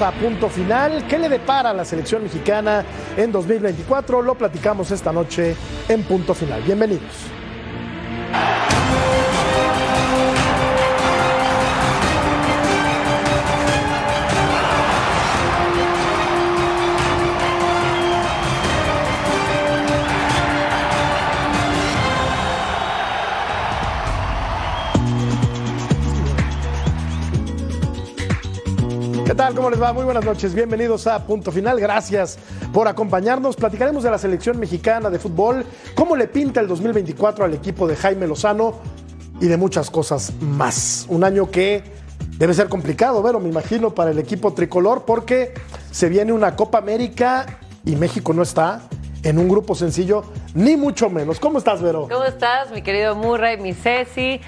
A Punto Final. ¿Qué le depara a la selección mexicana en 2024? Lo platicamos esta noche en Punto Final. Bienvenidos. ¿Cómo les va? Muy buenas noches. Bienvenidos a Punto Final. Gracias por acompañarnos. Platicaremos de la selección mexicana de fútbol, cómo le pinta el 2024 al equipo de Jaime Lozano y de muchas cosas más. Un año que debe ser complicado, Vero, me imagino, para el equipo tricolor porque se viene una Copa América y México no está en un grupo sencillo, ni mucho menos. ¿Cómo estás, Vero? ¿Cómo estás, mi querido Murray, mi Ceci?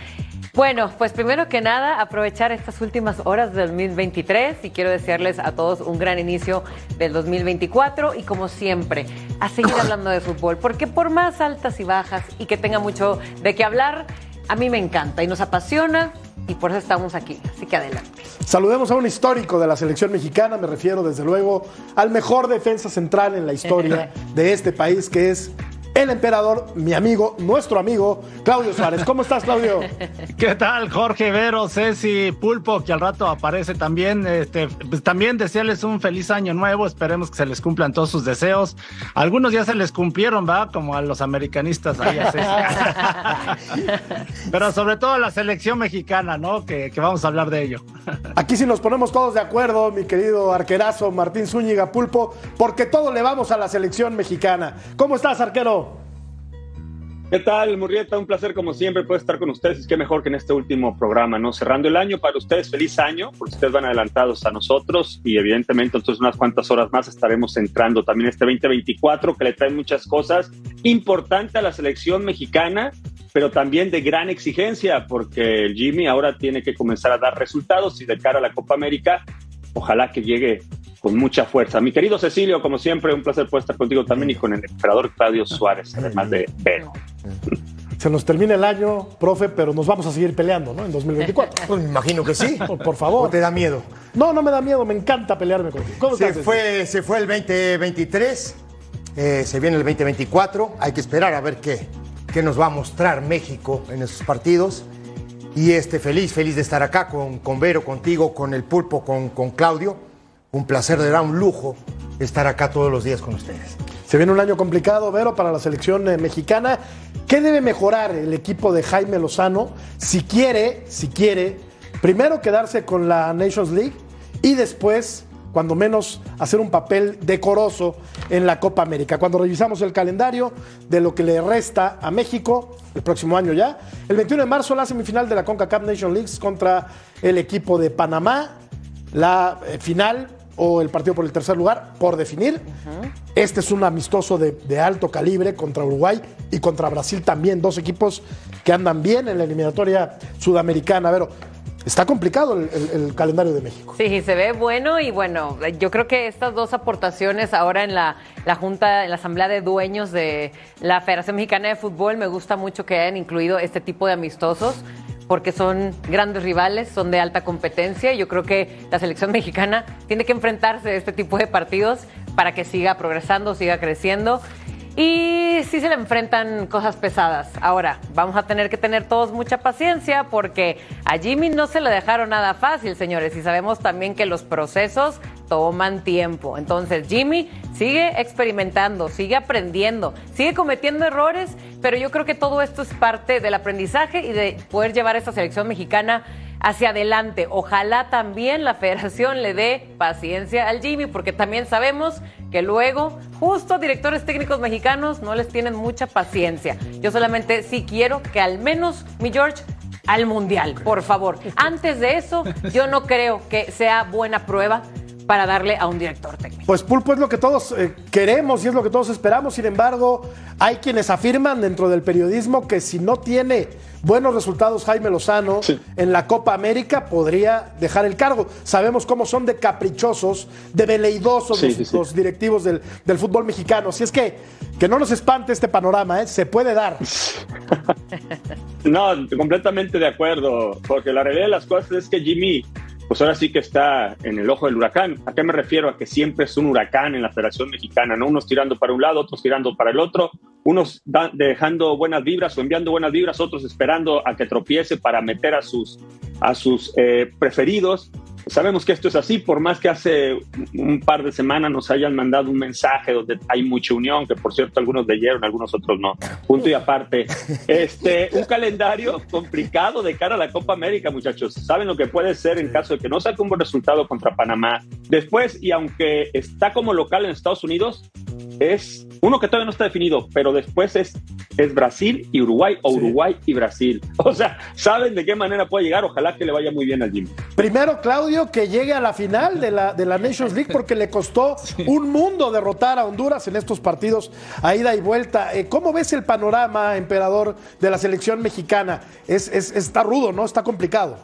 Bueno, pues primero que nada, aprovechar estas últimas horas del 2023 y quiero desearles a todos un gran inicio del 2024 y como siempre, a seguir hablando de fútbol, porque por más altas y bajas y que tenga mucho de qué hablar, a mí me encanta y nos apasiona y por eso estamos aquí, así que adelante. Saludemos a un histórico de la selección mexicana, me refiero desde luego al mejor defensa central en la historia de este país, que es el emperador, mi amigo, nuestro amigo, Claudio Suárez. ¿Cómo estás, Claudio? ¿Qué tal, Jorge Vero, Ceci, Pulpo, que al rato aparece también? Este, pues también desearles un feliz año nuevo. Esperemos que se les cumplan todos sus deseos. Algunos ya se les cumplieron, ¿va? Como a los americanistas ahí a Ceci. Pero sobre todo a la selección mexicana, ¿no? Que, que vamos a hablar de ello. Aquí sí nos ponemos todos de acuerdo, mi querido arquerazo Martín Zúñiga Pulpo, porque todo le vamos a la selección mexicana. ¿Cómo estás, arquero? ¿Qué tal, Murrieta? Un placer, como siempre, poder estar con ustedes. Es que mejor que en este último programa, ¿no? Cerrando el año para ustedes, feliz año, porque ustedes van adelantados a nosotros y, evidentemente, entonces unas cuantas horas más estaremos entrando también este 2024, que le trae muchas cosas importantes a la selección mexicana, pero también de gran exigencia, porque el Jimmy ahora tiene que comenzar a dar resultados y de cara a la Copa América, ojalá que llegue con mucha fuerza. Mi querido Cecilio, como siempre, un placer poder estar contigo también y con el emperador Claudio Suárez, además de Vero. Se nos termina el año, profe, pero nos vamos a seguir peleando, ¿no? En 2024. Pues me imagino que sí. Por, por favor. ¿O te da miedo? No, no me da miedo, me encanta pelearme contigo. ¿Cómo Se estás? fue, se fue el 2023, eh, se viene el 2024. Hay que esperar a ver qué, qué nos va a mostrar México en esos partidos. Y este, feliz, feliz de estar acá con, con Vero, contigo, con el Pulpo, con, con Claudio. Un placer, verdad, un lujo estar acá todos los días con ustedes. Se viene un año complicado, Vero, para la selección eh, mexicana. ¿Qué debe mejorar el equipo de Jaime Lozano si quiere, si quiere, primero quedarse con la Nations League y después, cuando menos, hacer un papel decoroso en la Copa América? Cuando revisamos el calendario de lo que le resta a México, el próximo año ya, el 21 de marzo la semifinal de la CONCACAF Nation League contra el equipo de Panamá, la eh, final o el partido por el tercer lugar por definir. Este es un amistoso de, de alto calibre contra Uruguay y contra Brasil también, dos equipos que andan bien en la eliminatoria sudamericana. Pero está complicado el, el- el calendario de México. Sí, se ve bueno y bueno, yo creo que estas dos aportaciones ahora en la, la Junta, en la Asamblea de Dueños de la Federación Mexicana de Fútbol, me gusta mucho que hayan incluido este tipo de amistosos porque son grandes rivales, son de alta competencia y yo creo que la selección mexicana tiene que enfrentarse a este tipo de partidos para que siga progresando, siga creciendo. Y sí se le enfrentan cosas pesadas. Ahora, vamos a tener que tener todos mucha paciencia porque a Jimmy no se le dejaron nada fácil, señores. Y sabemos también que los procesos toman tiempo. Entonces, Jimmy sigue experimentando, sigue aprendiendo, sigue cometiendo errores, pero yo creo que todo esto es parte del aprendizaje y de poder llevar a esta selección mexicana hacia adelante. Ojalá también la federación le dé paciencia al Jimmy, porque también sabemos que luego justo directores técnicos mexicanos no les tienen mucha paciencia. Yo solamente sí quiero que al menos mi George al Mundial, por favor. Antes de eso, yo no creo que sea buena prueba para darle a un director técnico. Pues Pulpo es lo que todos eh, queremos y es lo que todos esperamos. Sin embargo, hay quienes afirman dentro del periodismo que si no tiene buenos resultados Jaime Lozano en la Copa América, podría dejar el cargo. Sabemos cómo son de caprichosos, de veleidosos los, directivos del, fútbol mexicano. Si es que, que no nos espante este panorama, ¿eh? se puede dar. no, completamente de acuerdo, porque la realidad de las cosas es que Jimmy pues ahora sí que está en el ojo del huracán. ¿A qué me refiero? A que siempre es un huracán en la Federación Mexicana, ¿no? Unos tirando para un lado, otros tirando para el otro, unos dejando buenas vibras o enviando buenas vibras, otros esperando a que tropiece para meter a sus, a sus eh, preferidos. Sabemos que esto es así, por más que hace un par de semanas nos hayan mandado un mensaje donde hay mucha unión, que por cierto algunos leyeron, algunos otros no. Punto y aparte. Este, un calendario complicado de cara a la Copa América, muchachos. Saben lo que puede ser en caso de que no saque un buen resultado contra Panamá. Después, y aunque está como local en Estados Unidos, es uno que todavía no está definido, pero después es, es Brasil y Uruguay o Uruguay y Brasil. O sea, saben de qué manera puede llegar. Ojalá que le vaya muy bien al Jimmy. Primero, Claudio, que llegue a la final de la, de la Nations League porque le costó un mundo derrotar a Honduras en estos partidos a ida y vuelta. Eh, ¿Cómo ves el panorama, emperador, de la selección mexicana? Es, es, está rudo, ¿no? Está complicado.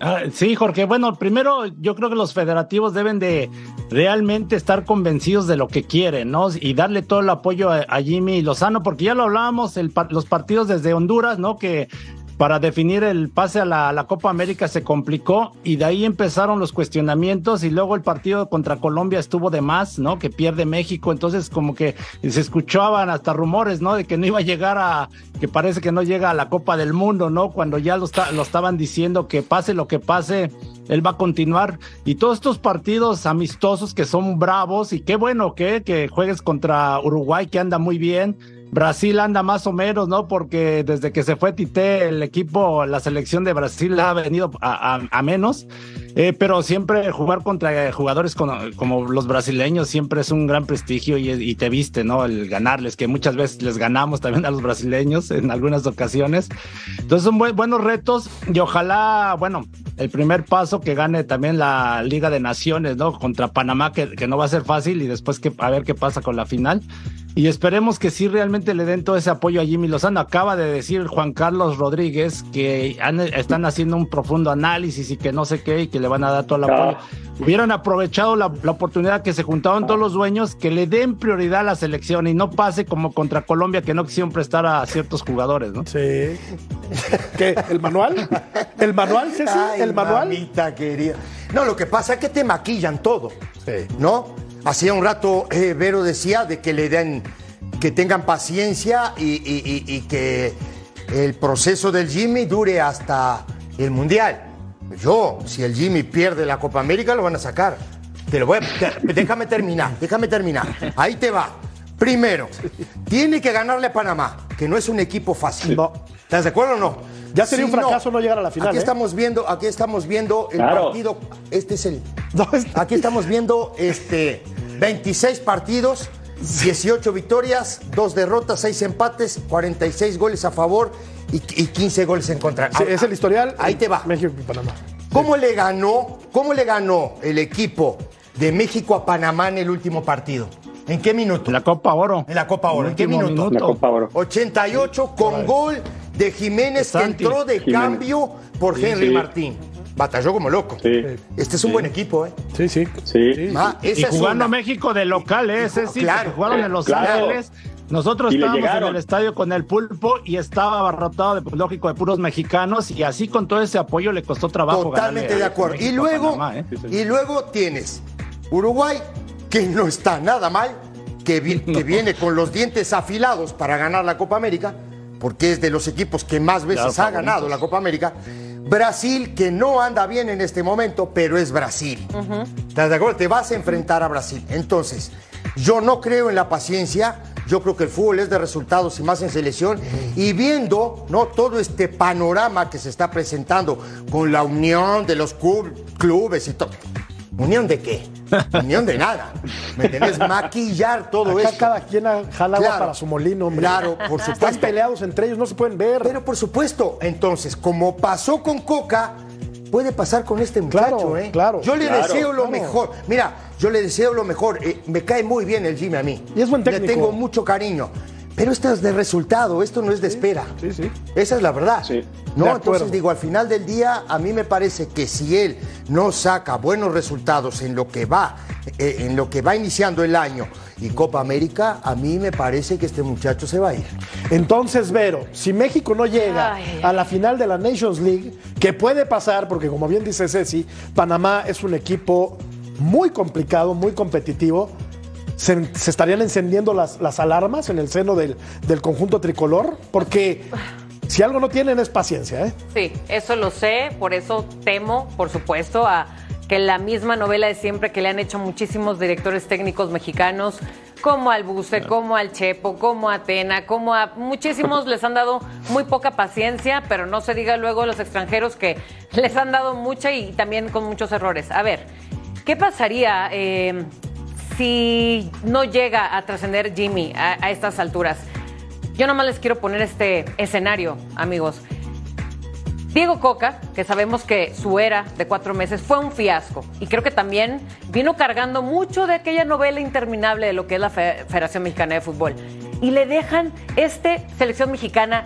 Ah, sí, Jorge. Bueno, primero yo creo que los federativos deben de realmente estar convencidos de lo que quieren, ¿no? Y darle todo el apoyo a, Jimmy Lozano, porque ya lo hablábamos, el, los partidos desde Honduras, ¿no? Que para definir el pase a la, Copa América se complicó y de ahí empezaron los cuestionamientos y luego el partido contra Colombia estuvo de más, ¿no? Que pierde México, entonces como que se escuchaban hasta rumores, ¿no? De que no iba a llegar a, que parece que no llega a la Copa del Mundo, ¿no? Cuando ya lo, lo estaban diciendo que pase lo que pase, él va a continuar. Y todos estos partidos amistosos que son bravos y qué bueno que, que juegues contra Uruguay que anda muy bien Brasil anda más o menos, ¿no? Porque desde que se fue Tite, el equipo, la selección de Brasil ha venido a, menos. Eh, pero siempre jugar contra jugadores como, los brasileños siempre es un gran prestigio y, te viste, ¿no? El ganarles, que muchas veces les ganamos también a los brasileños en algunas ocasiones. Entonces son buenos retos y ojalá, bueno, el primer paso que gane también la Liga de Naciones, ¿no? Contra Panamá, que, que no va a ser fácil y después que, a ver qué pasa con la final. Y esperemos que sí realmente le den todo ese apoyo a Jimmy Lozano. Acaba de decir Juan Carlos Rodríguez que están haciendo un profundo análisis y que no sé qué y que le van a dar todo el apoyo. Hubieran aprovechado la, oportunidad que se juntaron todos los dueños, que le den prioridad a la selección y no pase como contra Colombia que no quisieron prestar a ciertos jugadores, ¿no? Sí. ¿Qué? ¿El manual? ¿El manual, Ceci? ¿El manual? querida. No, lo que pasa es que te maquillan todo, sí. ¿no? Hacía un rato eh, Vero decía de que le den, que tengan paciencia y, que el proceso del Jimmy dure hasta el Mundial. Yo, si el Jimmy pierde la Copa América, lo van a sacar. Te lo voy déjame terminar, déjame terminar. Ahí te va. Primero, tiene que ganarle a Panamá, que no es un equipo fácil. ¿Estás de acuerdo o no? Ya sería un fracaso no, llegar a la final. Aquí ¿eh? estamos viendo, aquí estamos viendo el partido. Este es el. Aquí estamos viendo este 26 partidos, 18 victorias, 2 derrotas, 6 empates, 46 goles a favor y, 15 goles en contra. es el historial. Ahí te va. México y Panamá. ¿Cómo le ganó? ¿Cómo le ganó el equipo de México a Panamá en el último partido? ¿En qué minuto? En la Copa Oro. En la Copa Oro. ¿En qué minuto? En la Copa Oro. 88 con gol de Jiménez que entró de cambio por Henry Martín batalló como loco. Este es un buen equipo, ¿eh? Sí, sí. sí. y jugando México de local, ¿eh? Ese sí, claro, jugaron en Los Ángeles. Nosotros estábamos en el estadio con el pulpo y estaba abarrotado, de, lógico, de puros mexicanos y así con todo ese apoyo le costó trabajo. Totalmente de acuerdo. Y luego, ¿eh? y luego tienes Uruguay, que no está nada mal, que, que viene con los dientes afilados para ganar la Copa América, porque es de los equipos que más veces ha ganado la Copa América Brasil, que no anda bien en este momento, pero es Brasil. ¿Estás de acuerdo? Te vas a enfrentar a Brasil. Entonces, yo no creo en la paciencia. Yo creo que el fútbol es de resultados y más en selección. Y viendo ¿no? todo este panorama que se está presentando con la unión de los clubes y todo. ¿Unión de qué? Unión de nada. ¿Me entiendes? Maquillar todo Acá eso. cada quien jala Claro. para su molino, hombre. Claro, por Están supuesto. peleados entre ellos, no se pueden ver. Pero por supuesto, entonces, como pasó con Coca, puede pasar con este muchacho, Claro, ¿eh? claro. Yo le Claro, deseo lo claro. mejor. Mira, yo le deseo lo mejor. Eh, me cae muy bien el Jimmy a mí. Y es buen técnico. Le tengo mucho cariño. Pero esto es de resultado, esto no es de espera. sí, sí. Esa es la verdad. Sí. No, entonces digo, al final del día, a mí me parece que si él no saca buenos resultados en lo que va, eh, en lo que va iniciando el año y Copa América, a mí me parece que este muchacho se va a ir. Entonces, Vero, si México no llega Ay, ay, ay. a la final de la Nations League, que puede pasar, porque como bien dice Ceci, Panamá es un equipo muy complicado, muy competitivo, se, se estarían encendiendo las, las alarmas en el seno del, del conjunto tricolor, porque si algo no tienen es paciencia, ¿eh? Sí, eso lo sé, por eso temo, por supuesto, a que la misma novela de siempre que le han hecho muchísimos directores técnicos mexicanos, como al Buce, como al Chepo, como a Atena, como a muchísimos les han dado muy poca paciencia, pero no se diga luego a los extranjeros que les han dado mucha y también con muchos errores. A ver, ¿qué pasaría eh, si no llega a trascender Jimmy a, estas alturas? Yo nomás les quiero poner este escenario, amigos. Diego Coca, que sabemos que su era de cuatro meses fue un fiasco y creo que también vino cargando mucho de aquella novela interminable de lo que es la Fe- Federación Mexicana de Fútbol. Y le dejan este selección mexicana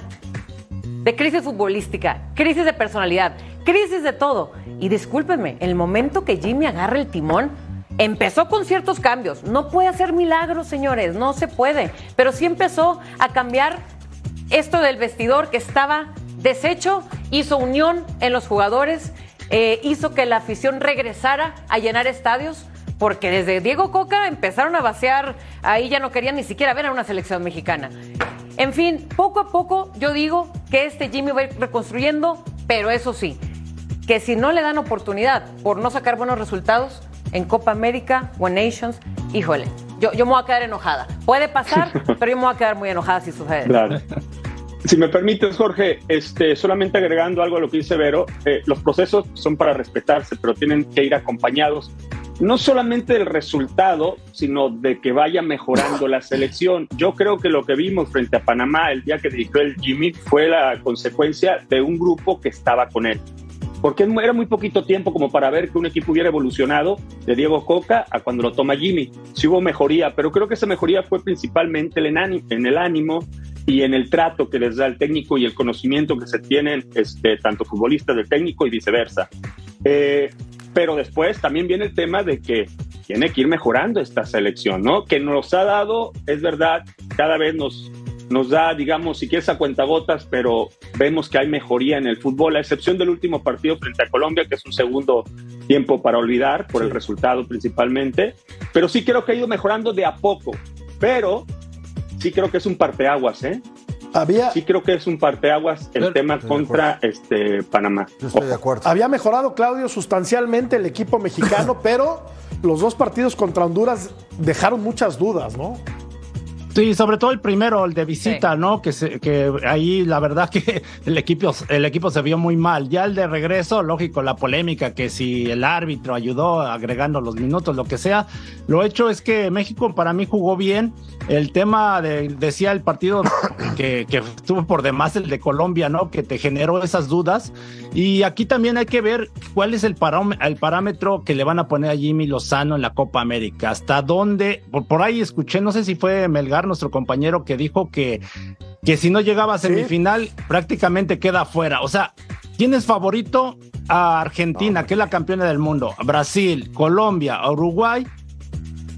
de crisis futbolística, crisis de personalidad, crisis de todo. Y discúlpenme, el momento que Jimmy agarra el timón, empezó con ciertos cambios. No puede hacer milagros, señores, no se puede. Pero sí empezó a cambiar esto del vestidor que estaba deshecho, hizo unión en los jugadores, eh, hizo que la afición regresara a llenar estadios. Porque desde Diego Coca empezaron a vaciar, ahí ya no querían ni siquiera ver a una selección mexicana. En fin, poco a poco yo digo que este Jimmy va a ir reconstruyendo, pero eso sí, que si no le dan oportunidad por no sacar buenos resultados en Copa América o en Nations, híjole, yo, yo me voy a quedar enojada. Puede pasar, pero yo me voy a quedar muy enojada si sucede. Claro. Si me permites, Jorge, este, solamente agregando algo a lo que dice Vero, eh, los procesos son para respetarse, pero tienen que ir acompañados no solamente del resultado, sino de que vaya mejorando la selección. Yo creo que lo que vimos frente a Panamá el día que dirigió el Jimmy fue la consecuencia de un grupo que estaba con él. Porque era muy poquito tiempo como para ver que un equipo hubiera evolucionado de Diego Coca a cuando lo toma Jimmy. Sí hubo mejoría, pero creo que esa mejoría fue principalmente en el ánimo y en el trato que les da el técnico y el conocimiento que se tienen este, tanto futbolistas del técnico y viceversa. Eh, pero después también viene el tema de que tiene que ir mejorando esta selección, ¿no? Que nos ha dado, es verdad, cada vez nos, nos da, digamos, si quieres a cuentagotas, pero vemos que hay mejoría en el fútbol, a excepción del último partido frente a Colombia, que es un segundo tiempo para olvidar por sí. el resultado principalmente, pero sí creo que ha ido mejorando de a poco, pero sí creo que es un parteaguas, ¿eh? Había, sí creo que es un parteaguas el tema contra este Panamá. Yo estoy de acuerdo. Había mejorado, Claudio, sustancialmente el equipo mexicano, pero los dos partidos contra Honduras dejaron muchas dudas, ¿no? Sí, sobre todo el primero, el de visita, sí. ¿no? Que, se, que ahí la verdad que el equipo, el equipo se vio muy mal. Ya el de regreso, lógico, la polémica, que si el árbitro ayudó agregando los minutos, lo que sea. Lo hecho es que México para mí jugó bien. El tema de, decía el partido que, que estuvo por demás el de Colombia, ¿no? Que te generó esas dudas. Y aquí también hay que ver cuál es el, el parámetro que le van a poner a Jimmy Lozano en la Copa América. Hasta dónde, por, por ahí escuché, no sé si fue Melgar, nuestro compañero, que dijo que, que si no llegaba a semifinal, ¿Sí? prácticamente queda fuera. O sea, ¿tienes favorito a Argentina, no, que es la campeona del mundo? Brasil, Colombia, Uruguay.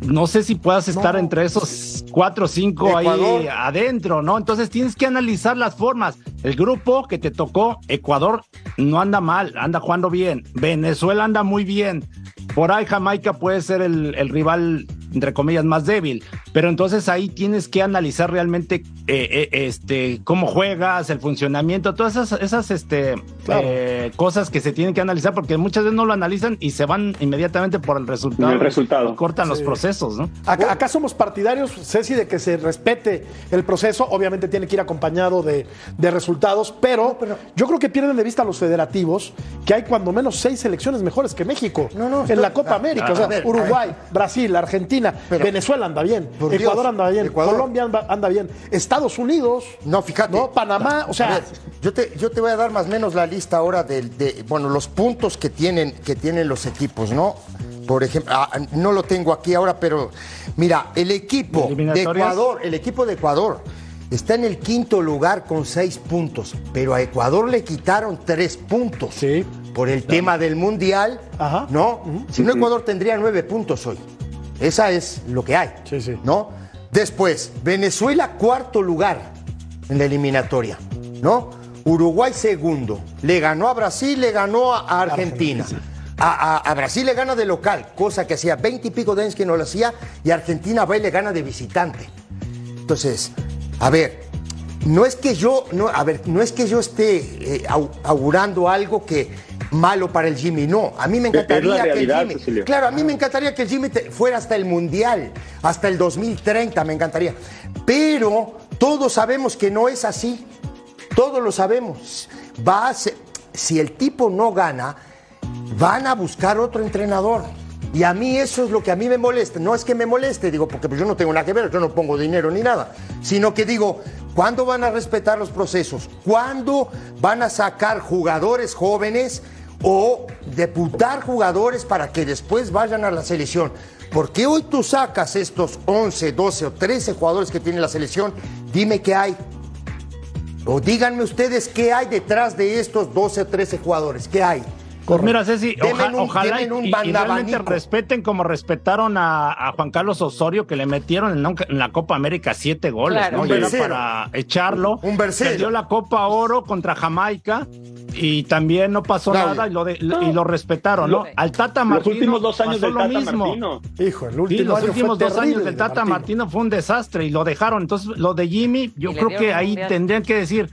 No sé si puedas estar no. entre esos cuatro o cinco ahí adentro, ¿no? Entonces tienes que analizar las formas. El grupo que te tocó, Ecuador, no anda mal, anda jugando bien. Venezuela anda muy bien. Por ahí Jamaica puede ser el, el rival entre comillas, más débil. Pero entonces ahí tienes que analizar realmente eh, eh, este, cómo juegas, el funcionamiento, todas esas, esas este, eh, cosas que se tienen que analizar, porque muchas veces no lo analizan y se van inmediatamente por el resultado. El resultado. Y cortan los procesos, ¿no? Acá, acá somos partidarios, Ceci, de que se respete el proceso. Obviamente tiene que ir acompañado de, de resultados, pero, yo creo que pierden de vista a los federativos que hay cuando menos seis selecciones mejores que México No, no, en estoy- la Copa a- América. a o sea, ver, Uruguay, Brasil, Argentina, Pero- Venezuela anda bien, Ecuador Dios, anda bien, Ecuador. Colombia anda, anda bien, Estados Unidos, No, fíjate. ¿no? Panamá, o sea, ver, yo, te, yo te voy a dar más o menos la lista ahora de, de, bueno, los puntos que tienen, que tienen los equipos, ¿no? Por ejemplo, ah, no lo tengo aquí ahora, pero mira, el equipo de. Ecuador, el equipo de Ecuador está en el quinto lugar con seis puntos, pero a Ecuador le quitaron tres puntos. Sí. Por el tema del Mundial, Ajá. ¿no? Si no, Ecuador tendría nueve puntos hoy. Esa es lo que hay. Sí, sí. ¿No? Después, Venezuela, cuarto lugar en la eliminatoria, ¿no? Uruguay, segundo. Le ganó a Brasil, le ganó a Argentina. A, a- a Brasil le gana de local, cosa que hacía 20 y pico de años que no lo hacía, y Argentina va y le gana de visitante. Entonces, a ver, no es que yo, no, a ver, no es que yo esté eh, au- augurando algo que malo para el Jimmy, no. A mí me encantaría que el Jimmy, Cecilio. claro, a mí me encantaría que el Jimmy te- fuera hasta el mundial, hasta el 2030, me encantaría. Pero todos sabemos que no es así. Todos lo sabemos. Va a ser- si el tipo no gana, van a buscar otro entrenador. Y a mí eso es lo que a mí me molesta. No es que me moleste, digo, porque pues yo no tengo nada que ver, yo no pongo dinero ni nada. Sino que digo, ¿cuándo van a respetar los procesos? ¿Cuándo van a sacar jugadores jóvenes o deputar jugadores para que después vayan a la selección? Porque hoy tú sacas estos 11, 12 o 13 jugadores que tiene la selección, dime qué hay. O díganme ustedes qué hay detrás de estos 12 o 13 jugadores. ¿Qué hay? Pues mira, Ceci, Denme oja- un- ojalá un y, realmente respeten como respetaron a, a Juan Carlos Osorio, que le metieron en, la- en la Copa América siete goles, Claro. ¿no? Un era para echarlo. Un versero. Perdió la Copa Oro contra Jamaica y también no pasó Claudio. nada y lo, de- y lo respetaron, ¿no? Lo- Al Tata Los Martino últimos dos años del lo Tata mismo. Martino. hijo, el Sí, último los año últimos fue dos años del de Tata Martino fue un desastre y lo dejaron. Entonces, lo de Jimmy, yo creo que ahí mundial. tendrían que decir,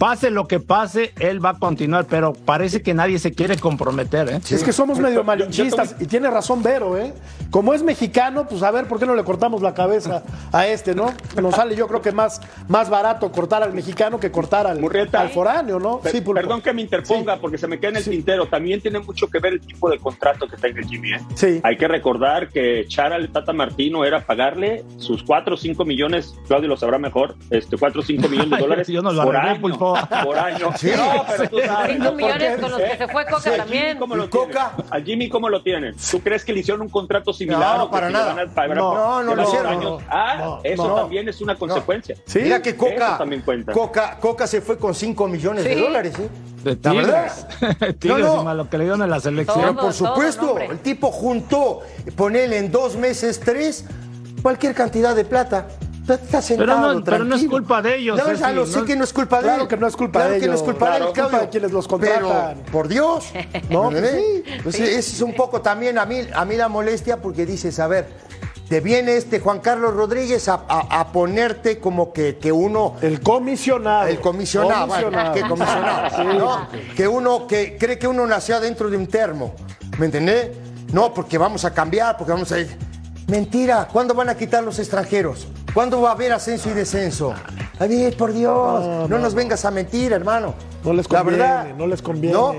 pase lo que pase, él va a continuar, pero parece que nadie se quiere comprometer, ¿eh? Es que somos medio malinchistas y tiene razón Vero, ¿eh? Como es mexicano, pues a ver por qué no le cortamos la cabeza a este, ¿no? Nos sale yo creo que más, más barato cortar al mexicano que cortar al, Murrieta. al foráneo, ¿no? Per- Pulpo. Perdón que me interponga porque se me queda en el tintero. También tiene mucho que ver el tipo de contrato que tenga el Jimmy. ¿eh? Sí. Hay que recordar que echar al Tata Martino era pagarle sus 4 o 5 millones, Claudio lo sabrá mejor, este 4 o 5 millones de dólares Yo no lo por, año, Por año. Sí. No, pero tú sabes. Cinco ¿no? millones ¿Por con los que se fue Coca Sí, también. ¿cómo ¿Y lo? Coca? ¿A Jimmy cómo lo tienen? ¿Tú crees que le hicieron un contrato similar? No, o para nada. van a pagar- No, no, no lo a hicieron, años? Ah, no, eso no. también es una consecuencia. Sí. Mira que Coca, también cuenta. Coca, Coca se fue con 5 millones de dólares, ¿eh? De La verdad. Tigres. No, no. más lo que le dieron en la selección. Pero por supuesto, el tipo juntó, ponele en dos meses, tres, cualquier cantidad de plata. Está sentado, Pero no- pero no es culpa de ellos, No, Ceci, ya lo sé no- que no es culpa de Claro él. que no es culpa Claro de que no es ellos. culpa de Claro, culpa de quienes los contratan. Pero, por Dios. ¿No? ¿Eh? Sí, es un poco también a mí, a mí la molestia porque dices, a ver, te viene este Juan Carlos Rodríguez a, a- a ponerte como que, que uno El comisionado. el comisionado, bueno, Comisionado. que comisionado, Sí, ¿no? Que uno que cree que uno nació adentro de un termo, ¿me entendés? No, porque vamos a cambiar, porque vamos a ir. Mentira, ¿cuándo van a quitar los extranjeros? ¿Cuándo va a haber ascenso y descenso? Ver, por Dios, no, nos vengas a mentir, hermano. No les La conviene, verdad, no les conviene. ¿no?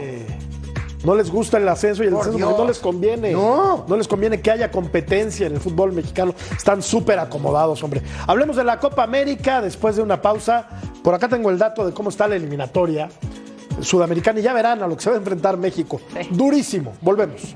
No les gusta el ascenso y el Por descenso porque no les conviene. No. les conviene que haya competencia en el fútbol mexicano. Están súper acomodados, hombre. Hablemos de la Copa América después de una pausa. Por acá tengo el dato de cómo está la eliminatoria sudamericana y ya verán a lo que se va a enfrentar México. Durísimo. Volvemos.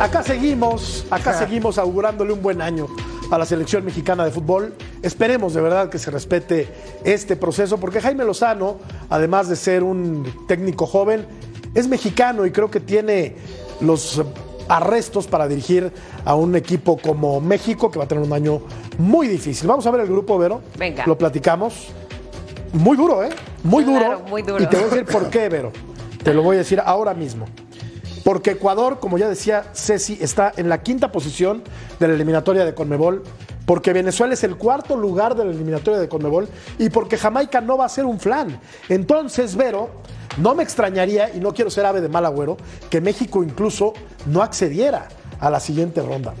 Acá seguimos, acá seguimos augurándole un buen año a la selección mexicana de fútbol. Esperemos de verdad que se respete este proceso, porque Jaime Lozano, además de ser un técnico joven, es mexicano y creo que tiene los arrestos para dirigir a un equipo como México, que va a tener un año muy difícil. Vamos a ver el grupo, Vero. Venga. Lo platicamos. Muy duro, ¿eh? Muy duro. Claro, muy duro. Y te voy a decir por qué, Vero. Te lo voy a decir ahora mismo. Porque Ecuador, como ya decía Ceci, está en la quinta posición de la eliminatoria de Conmebol. Porque Venezuela es el cuarto lugar de la eliminatoria de Conmebol. Y porque Jamaica no va a ser un flan. Entonces, Vero, no me extrañaría, y no quiero ser ave de mal agüero, que México incluso no accediera a la siguiente ronda.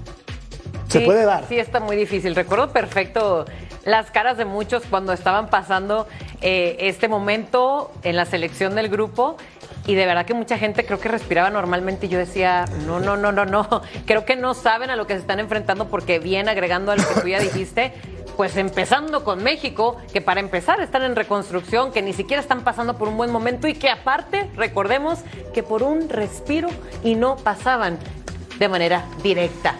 Se Sí, puede dar. Sí, está muy difícil. Recuerdo perfecto las caras de muchos cuando estaban pasando eh, este momento en la selección del grupo. Y de verdad que mucha gente creo que respiraba normalmente. Y yo decía, no, no, no, no, no. Creo que no saben a lo que se están enfrentando porque bien agregando a lo que tú ya dijiste. Pues empezando con México, que para empezar están en reconstrucción, que ni siquiera están pasando por un buen momento y que aparte, recordemos que por un respiro y no pasaban de manera directa.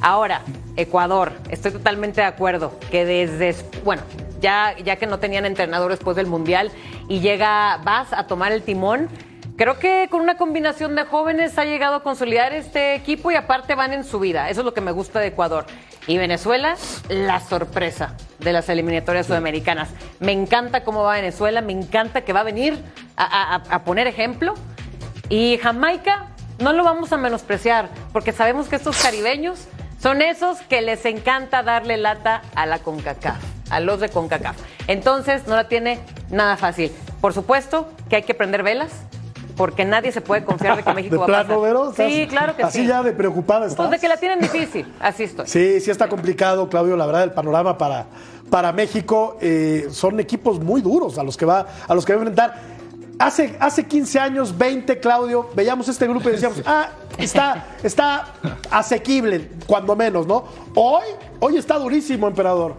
Ahora, Ecuador, estoy totalmente de acuerdo que desde, bueno, ya, ya que no tenían entrenador después del Mundial y llega Vas a tomar el timón, creo que con una combinación de jóvenes ha llegado a consolidar este equipo y aparte van en su vida. Eso es lo que me gusta de Ecuador. Y Venezuela, la sorpresa de las eliminatorias sudamericanas. Me encanta cómo va Venezuela, me encanta que va a venir a, a- a poner ejemplo. Y Jamaica no lo vamos a menospreciar, porque sabemos que estos caribeños son esos que les encanta darle lata a la CONCACAF, a los de CONCACAF. Entonces, no la tiene nada fácil. Por supuesto que hay que prender velas, porque nadie se puede confiar de que México ¿De va a plano, pasar. Sí, ¿Estás claro que así sí. ya de preocupada estás? Pues de que la tienen difícil, así estoy. Sí, sí está complicado, Claudio, la verdad, el panorama para, para México. eh, son equipos muy duros a los que va a los que va a enfrentar. Hace, hace 15 años, 20, Claudio, veíamos este grupo y decíamos, ah, está, está asequible, cuando menos, ¿no? Hoy, hoy está durísimo, emperador.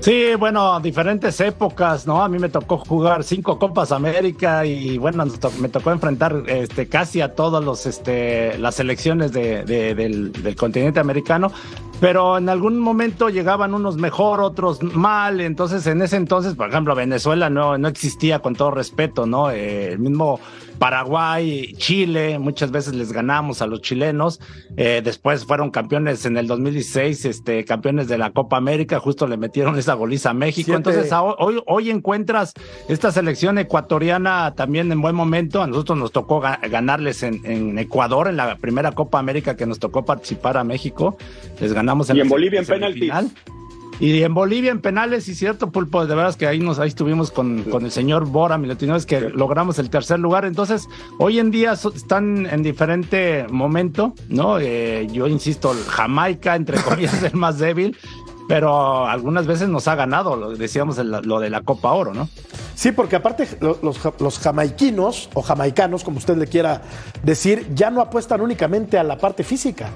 Sí, bueno, diferentes épocas, ¿no? A mí me tocó jugar cinco Copas América y bueno, me tocó enfrentar este, casi a todas los, este, las selecciones de- de- del, del continente americano, pero en algún momento llegaban unos mejor, otros mal, entonces en ese entonces, por ejemplo, Venezuela no, no existía con todo respeto, ¿no? Eh, el mismo Paraguay, Chile, muchas veces les ganamos a los chilenos, eh, después fueron campeones en el 2016, este, campeones de la Copa América, justo le metieron esa goliza a México, Siete. entonces a- hoy, hoy encuentras esta selección ecuatoriana también en buen momento, a nosotros nos tocó ga- ganarles en, en Ecuador, en la primera Copa América que nos tocó participar a México, les ganamos en Y en Bolivia en penaltis. Y en Bolivia en penales, y cierto, Pulpo, de veras que ahí nos ahí estuvimos con, con el señor Bora Milutinoves, que logramos el tercer lugar. Entonces, hoy en día so- están en diferente momento, ¿no? Eh, yo insisto, Jamaica, entre comillas, es el más débil, pero algunas veces nos ha ganado, lo decíamos en la- lo de la Copa Oro, ¿no? Sí, porque aparte lo- los, ja- los jamaiquinos o jamaicanos, como usted le quiera decir, ya no apuestan únicamente a la parte física.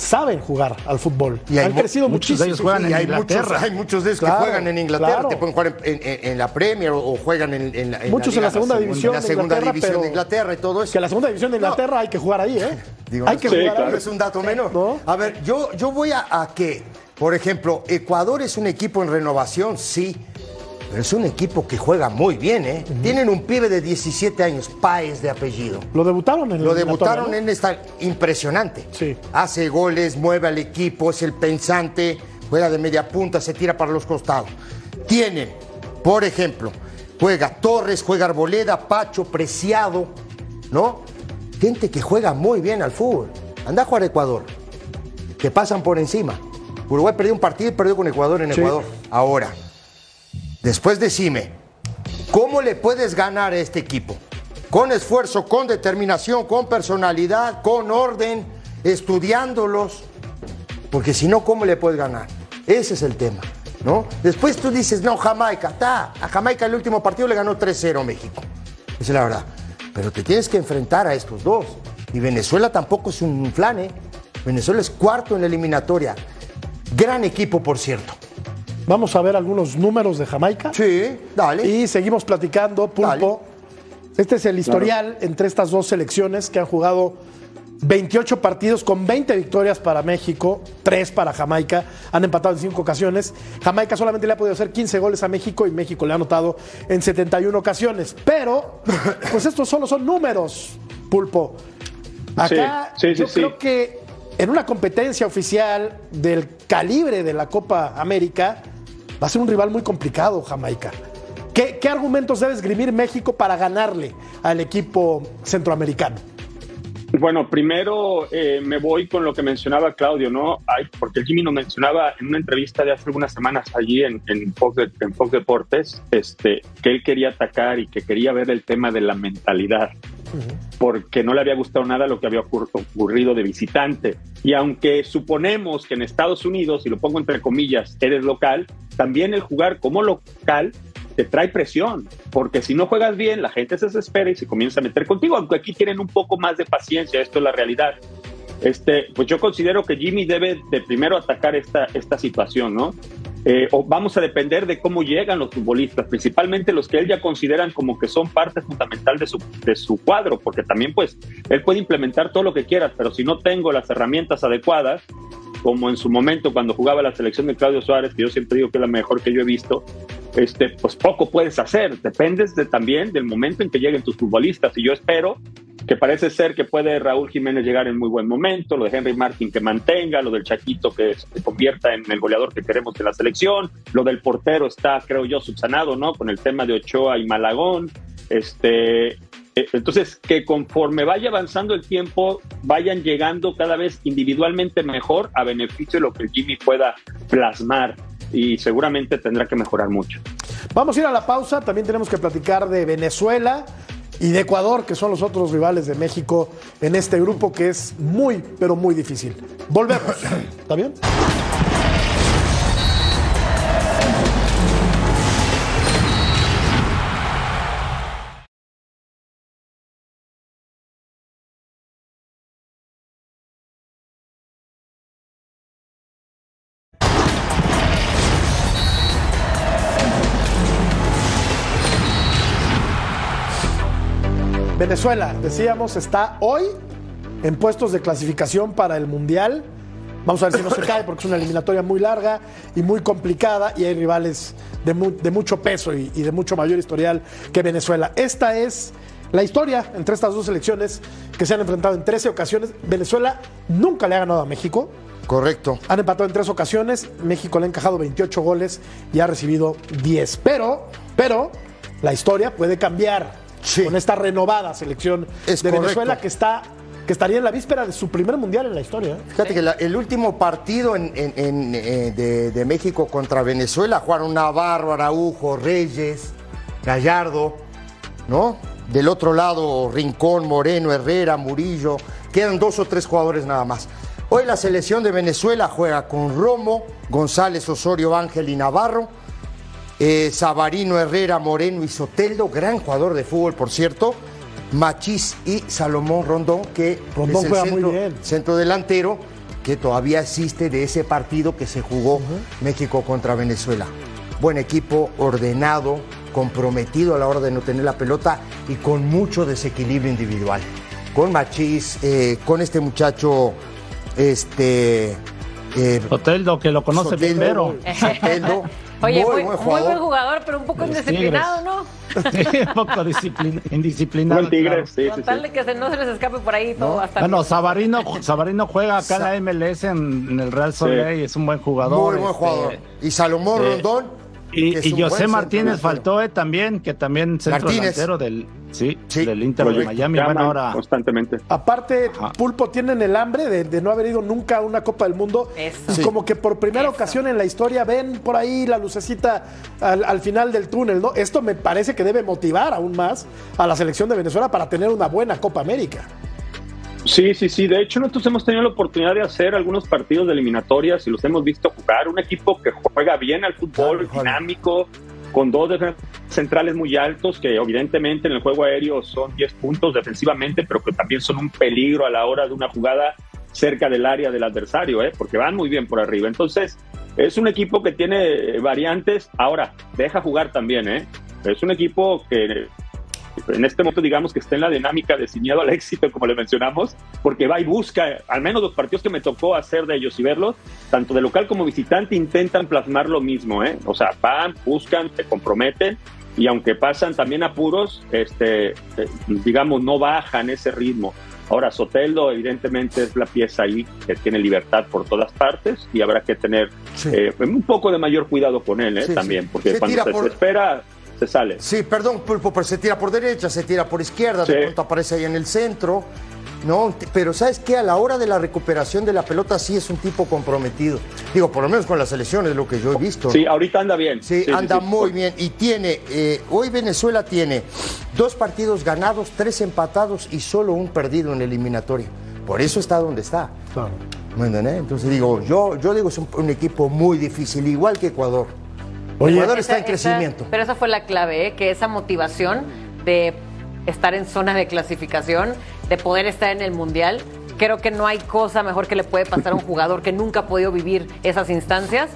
Saben jugar al fútbol. Y hay Han crecido muchos de muchísimo. ellos juegan Y en hay Inglaterra. muchos, hay muchos de ellos Claro, que juegan en Inglaterra, claro. te pueden jugar en, en- en la Premier o, juegan en, en la- en Muchos en liga- la segunda división en la de segunda Inglaterra, división pero- de Inglaterra y todo eso. Que la segunda división de No. Inglaterra hay que jugar ahí, ¿eh? Digo, hay no que Sí, jugar claro. ahí. es un dato menor. ¿No? A ver, yo, yo voy a, a que, por ejemplo, Ecuador es un equipo en renovación, sí, pero es un equipo que juega muy bien, ¿eh? Tienen un pibe de 17 años, Páez de apellido. Lo debutaron en Lo debutaron en esta impresionante. Sí. Hace goles, mueve al equipo, es el pensante, juega de media punta, se tira para los costados. Tienen, por ejemplo, juega Torres, juega Arboleda, Pacho, Preciado, ¿no? Gente que juega muy bien al fútbol. Anda a jugar a Ecuador. Te pasan por encima. Uruguay perdió un partido y perdió con Ecuador en Sí. Ecuador. Ahora, después decime, ¿cómo le puedes ganar a este equipo? Con esfuerzo, con determinación, con personalidad, con orden, estudiándolos. Porque si no, ¿cómo le puedes ganar? Ese es el tema, ¿no? Después tú dices, no, Jamaica, está. A Jamaica el último partido le ganó 3-0 México. Esa es la verdad. Pero te tienes que enfrentar a estos dos. Y Venezuela tampoco es un flan, ¿eh? Venezuela es cuarto en la eliminatoria. Gran equipo, por cierto. Vamos a ver algunos números de Jamaica. Sí, dale. Y seguimos platicando, Pulpo. Este es el historial entre estas dos selecciones que han jugado 28 partidos con 20 victorias para México, 3 para Jamaica. Han empatado en 5 ocasiones. Jamaica solamente le ha podido hacer 15 goles a México y México le ha anotado en 71 ocasiones. Pero, pues estos solo son números, Pulpo. Acá Sí, sí, sí, yo sí. creo que en una competencia oficial del calibre de la Copa América va a ser un rival muy complicado, Jamaica. ¿Qué, qué argumentos debe esgrimir México para ganarle al equipo centroamericano? Bueno, primero eh, me voy con lo que mencionaba Claudio, ¿no? Ay, porque Jimmy nos mencionaba en una entrevista de hace algunas semanas allí en, en, Fox, en Fox Deportes, este, que él quería atacar y que quería ver el tema de la mentalidad, porque no le había gustado nada lo que había ocur- ocurrido de visitante. Y aunque suponemos que en Estados Unidos, y lo pongo entre comillas, eres local, también el jugar como local te trae presión, porque si no juegas bien, la gente se desespera y se comienza a meter contigo, aunque aquí tienen un poco más de paciencia, esto es la realidad. Este, pues yo considero que Jimmy debe de primero atacar esta, esta situación, ¿no? Eh, o vamos a depender de cómo llegan los futbolistas, principalmente los que él ya consideran como que son parte fundamental de su, de su cuadro, porque también pues él puede implementar todo lo que quiera, pero si no tengo las herramientas adecuadas, como en su momento cuando jugaba la selección de Claudio Suárez, que yo siempre digo que es la mejor que yo he visto, este, pues poco puedes hacer. Dependes de, también del momento en que lleguen tus futbolistas. Y yo espero que parece ser que puede Raúl Jiménez llegar en muy buen momento, lo de Henry Martin que mantenga, lo del Chaquito que se convierta en el goleador que queremos de la selección, lo del portero está, creo yo, subsanado, ¿no? Con el tema de Ochoa y Malagón. Este, eh, entonces, que conforme vaya avanzando el tiempo, vayan llegando cada vez individualmente mejor a beneficio de lo que Jimmy pueda plasmar y seguramente tendrá que mejorar mucho. Vamos a ir a la pausa, también tenemos que platicar de Venezuela y de Ecuador, que son los otros rivales de México en este grupo que es muy, pero muy difícil. Volvemos. ¿Está bien? Venezuela, decíamos, está hoy en puestos de clasificación para el Mundial. Vamos a ver si no se cae porque es una eliminatoria muy larga y muy complicada y hay rivales de, mu- de mucho peso y, y de mucho mayor historial que Venezuela. Esta es la historia entre estas dos selecciones que se han enfrentado en 13 ocasiones. Venezuela nunca le ha ganado a México. Correcto. Han empatado en tres ocasiones. México le ha encajado 28 goles y ha recibido 10. Pero, pero, la historia puede cambiar Sí. con esta renovada selección Es de correcto. Venezuela que está que estaría en la víspera de su primer mundial en la historia. ¿eh? Fíjate que la- el último partido en- en- en, eh, de, de México contra Venezuela jugaron Navarro, Araujo, Reyes, Gallardo, ¿no? Del otro lado, Rincón, Moreno, Herrera, Murillo. Quedan dos o tres jugadores nada más. Hoy la selección de Venezuela juega con Romo, González, Osorio, Ángel y Navarro. Eh, Sabarino, Herrera, Moreno y Soteldo, gran jugador de fútbol, por cierto. Machís y Salomón Rondón, que Rondón es el centro, bien. centro delantero que todavía existe de ese partido que se jugó México contra Venezuela. Buen equipo, ordenado, comprometido a la hora de no tener la pelota y con mucho desequilibrio individual. Con Machís, eh, con este muchacho, este... eh, Soteldo, que lo conoce bien, Soteldo, Vero. Soteldo, Oye, muy muy, buen muy jugador. buen jugador, pero un poco Los indisciplinado, ¿no? Sí, un poco disciplin- indisciplinado. Buen Tigres, claro. sí, Con sí. tal de que se- no se les escape por ahí todo hasta Bueno. Sabarino, Sabarino juega acá en la MLS en, en el Real Soleil, es un buen jugador. Muy buen este, jugador. Y Salomón eh, Rondón, Y, José Martínez faltó eh, también, que también centro Martínez. delantero del, sí, Sí, del Inter de. Miami. Bueno, ahora constantemente. Aparte, Ajá. Pulpo tienen el hambre de, de no haber ido nunca a una Copa del Mundo. Eso. Y Sí. como que por primera Eso. ocasión en la historia ven por ahí la lucecita al, al final del túnel, ¿no? Esto me parece que debe motivar aún más a la selección de Venezuela para tener una buena Copa América. Sí, sí, sí. De hecho, nosotros hemos tenido la oportunidad de hacer algunos partidos de eliminatorias y los hemos visto jugar. Un equipo que juega bien al fútbol, Claro, dinámico, con dos defensas centrales muy altos, que evidentemente en el juego aéreo son 10 puntos defensivamente, pero que también son un peligro a la hora de una jugada cerca del área del adversario, ¿eh? porque van muy bien por arriba. Entonces, es un equipo que tiene variantes. Ahora, deja jugar también, ¿eh? Es un equipo que en este momento digamos que está en la dinámica de ciñado al éxito, como le mencionamos, porque va y busca, al menos los partidos que me tocó hacer de ellos y verlos, tanto de local como visitante, intentan plasmar lo mismo, ¿eh? O sea, van, buscan, se comprometen y aunque pasan también apuros, este, eh, digamos, no bajan ese ritmo. Ahora, Soteldo evidentemente es la pieza ahí que tiene libertad por todas partes y habrá que tener Sí. eh, un poco de mayor cuidado con él ¿eh? Sí, también, porque Se cuando se por- desespera, se sale. Sí, perdón, Pulpo, pero se tira por derecha, se tira por izquierda, de pronto aparece ahí en el centro. No, pero ¿sabes qué? A la hora de la recuperación de la pelota sí es un tipo comprometido. Digo, por lo menos con la selección es lo que yo he visto. Sí, ahorita anda bien. Sí, sí, anda sí. muy bien. Y tiene, eh, hoy Venezuela tiene dos partidos ganados, tres empatados y solo un perdido en la eliminatoria. Por eso está donde está. ¿Me entiendes? Entonces digo, yo, yo digo, es un, un equipo muy difícil, igual que Ecuador. Oye, Ecuador está en Esa- crecimiento. esa- pero esa fue la clave, ¿eh? que esa motivación de estar en zona de clasificación, de poder estar en el Mundial, creo que no hay cosa mejor que le puede pasar a un jugador que nunca ha podido vivir esas instancias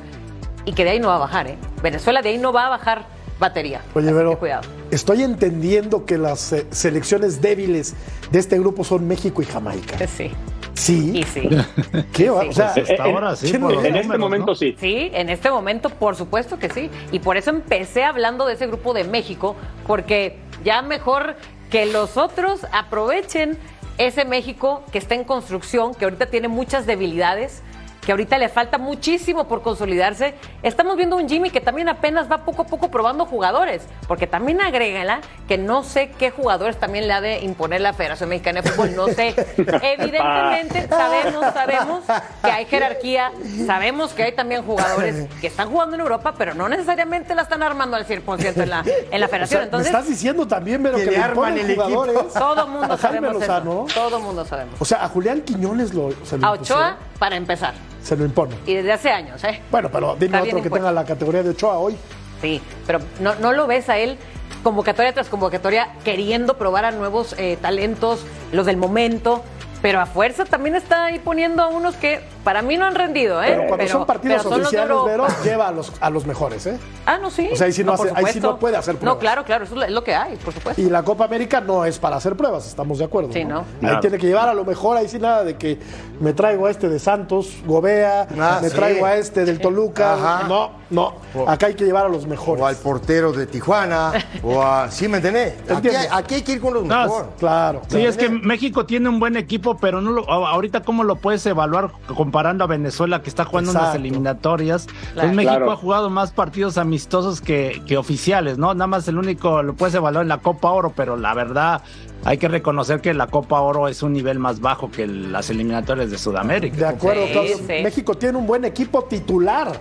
y que de ahí no va a bajar. ¿eh? Venezuela de ahí no va a bajar batería. Oye, pero cuidado. estoy entendiendo que las eh, selecciones débiles de este grupo son México y Jamaica. Sí, Sí. y sí. ¿Qué va? Sí. O sea, Pues hasta en- ahora sí, ¿quién por me- los En este números, momento ¿no? sí. Sí, en este momento, por supuesto que sí. Y por eso empecé hablando de ese grupo de México, porque ya mejor que los otros aprovechen ese México que está en construcción, que ahorita tiene muchas debilidades, que ahorita le falta muchísimo por consolidarse. Estamos viendo un Jimmy que también apenas va poco a poco probando jugadores, porque también agrégala que no sé qué jugadores también le ha de imponer la Federación Mexicana de Fútbol, no sé. Evidentemente sabemos, sabemos que hay jerarquía, sabemos que hay también jugadores que están jugando en Europa, pero no necesariamente la están armando al 100% en la, en la o Federación. me Entonces, estás diciendo también, pero Que que, le arman el equipo. todo mundo sabemos Lozano. eso. Todo mundo sabemos. O sea, a Julián Quiñones lo, lo A. Ochoa, para empezar. Se lo impone. Y desde hace años, ¿eh? Bueno, pero dime otro que tenga la categoría de Ochoa hoy. Sí, pero no, no lo ves a él convocatoria tras convocatoria queriendo probar a nuevos eh, talentos, los del momento, pero a fuerza también está ahí poniendo a unos que para mí no han rendido, ¿eh? Pero cuando son partidos pero son oficiales. Vero, lleva a los, a los mejores, ¿eh? Ah, no, sí. O sea, ahí sí no por hace- ahí sí no puede hacer No, pruebas. claro, claro, eso es lo que hay, por supuesto. Y la Copa América no es para hacer pruebas, estamos de acuerdo. Sí, ¿no? Ahí tiene que llevar a lo mejor, ahí sí nada de que me traigo a este de Santos, Gobea, Ah, me sí. traigo a este del Toluca. Ajá. No, no. Acá hay que llevar a los mejores. O al portero de Tijuana, o a... ¿Sí me entendés? Aquí, aquí hay que ir con los No, mejores. Claro. Sí, es que México tiene un buen equipo, pero no lo, a- ahorita cómo lo puedes evaluar comparando a Venezuela que está jugando unas Exacto. eliminatorias. Claro. Pues México Claro. ha jugado más partidos amistosos que, que oficiales, ¿no? Nada más el único lo puedes evaluar en la Copa Oro, pero la verdad hay que reconocer que la Copa Oro es un nivel más bajo que las eliminatorias de Sudamérica. De acuerdo, Sí, Claudio. sí. México tiene un buen equipo titular,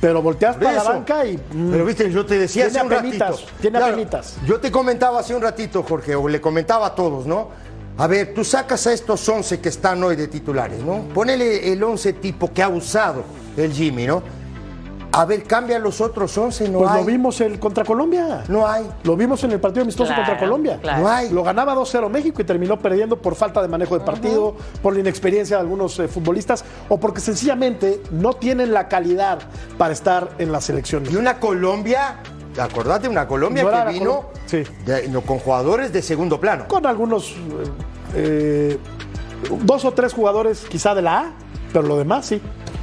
pero volteas para la banca y. mm, Pero viste, yo te decía Tiene hace un apenitas, ratito. tiene apenitas. Yo te comentaba hace un ratito, Jorge, o le comentaba a todos, ¿no? A ver, tú sacas a estos 11 que están hoy de titulares, ¿no? Ponele el 11 tipo que ha usado el Jimmy, ¿no? A ver, cambia los otros 11, no pues hay. lo vimos el, contra Colombia. No hay. Lo vimos en el partido amistoso Claro, contra Colombia. claro. No hay. Lo ganaba 2-0 México y terminó perdiendo por falta de manejo de partido, por la inexperiencia de algunos eh, futbolistas o porque sencillamente no tienen la calidad para estar en la selección. Y una Colombia, acordate, una Colombia No que vino Colom- sí. de- no, con jugadores de segundo plano. Con algunos, eh, eh, dos o tres jugadores quizá de la A, pero lo demás sí,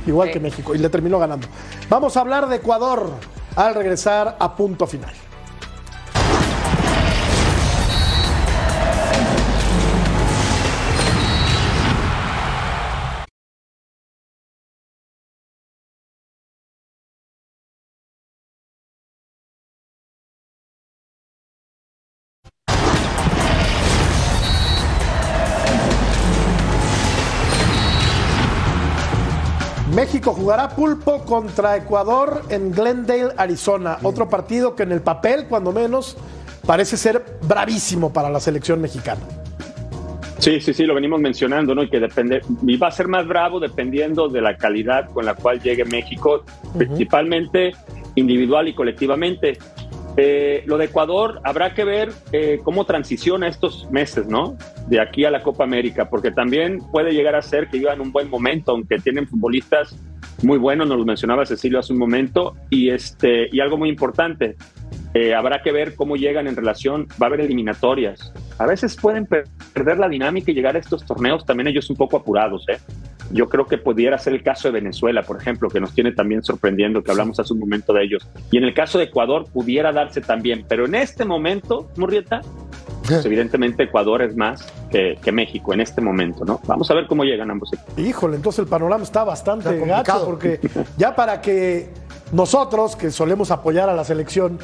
igual Sí. que México, y le terminó ganando. Vamos a hablar de Ecuador al regresar a punto final. México jugará pulpo contra Ecuador en Glendale, Arizona. Otro partido que en el papel, cuando menos, parece ser bravísimo para la selección mexicana. Sí, sí, sí, lo venimos mencionando, ¿no? Y que depende, y va a ser más bravo dependiendo de la calidad con la cual llegue México, principalmente individual y colectivamente. Eh, lo de Ecuador, habrá que ver eh, cómo transiciona estos meses, ¿no? De aquí a la Copa América, porque también puede llegar a ser que llevan un buen momento, aunque tienen futbolistas muy buenos, nos lo mencionaba Cecilio hace un momento, y, este, y algo muy importante, eh, habrá que ver cómo llegan en relación, va a haber eliminatorias. A veces pueden perder la dinámica y llegar a estos torneos también ellos un poco apurados. ¿eh? Yo creo que pudiera ser el caso de Venezuela, por ejemplo, que nos tiene también sorprendiendo, que hablamos hace un momento de ellos. Y en el caso de Ecuador pudiera darse también, pero en este momento, Murrieta, pues evidentemente Ecuador es más que, México en este momento, ¿no? Vamos a ver cómo llegan ambos equipos. Híjole, entonces el panorama está bastante gacho, porque ya para que nosotros, que solemos apoyar a la selección,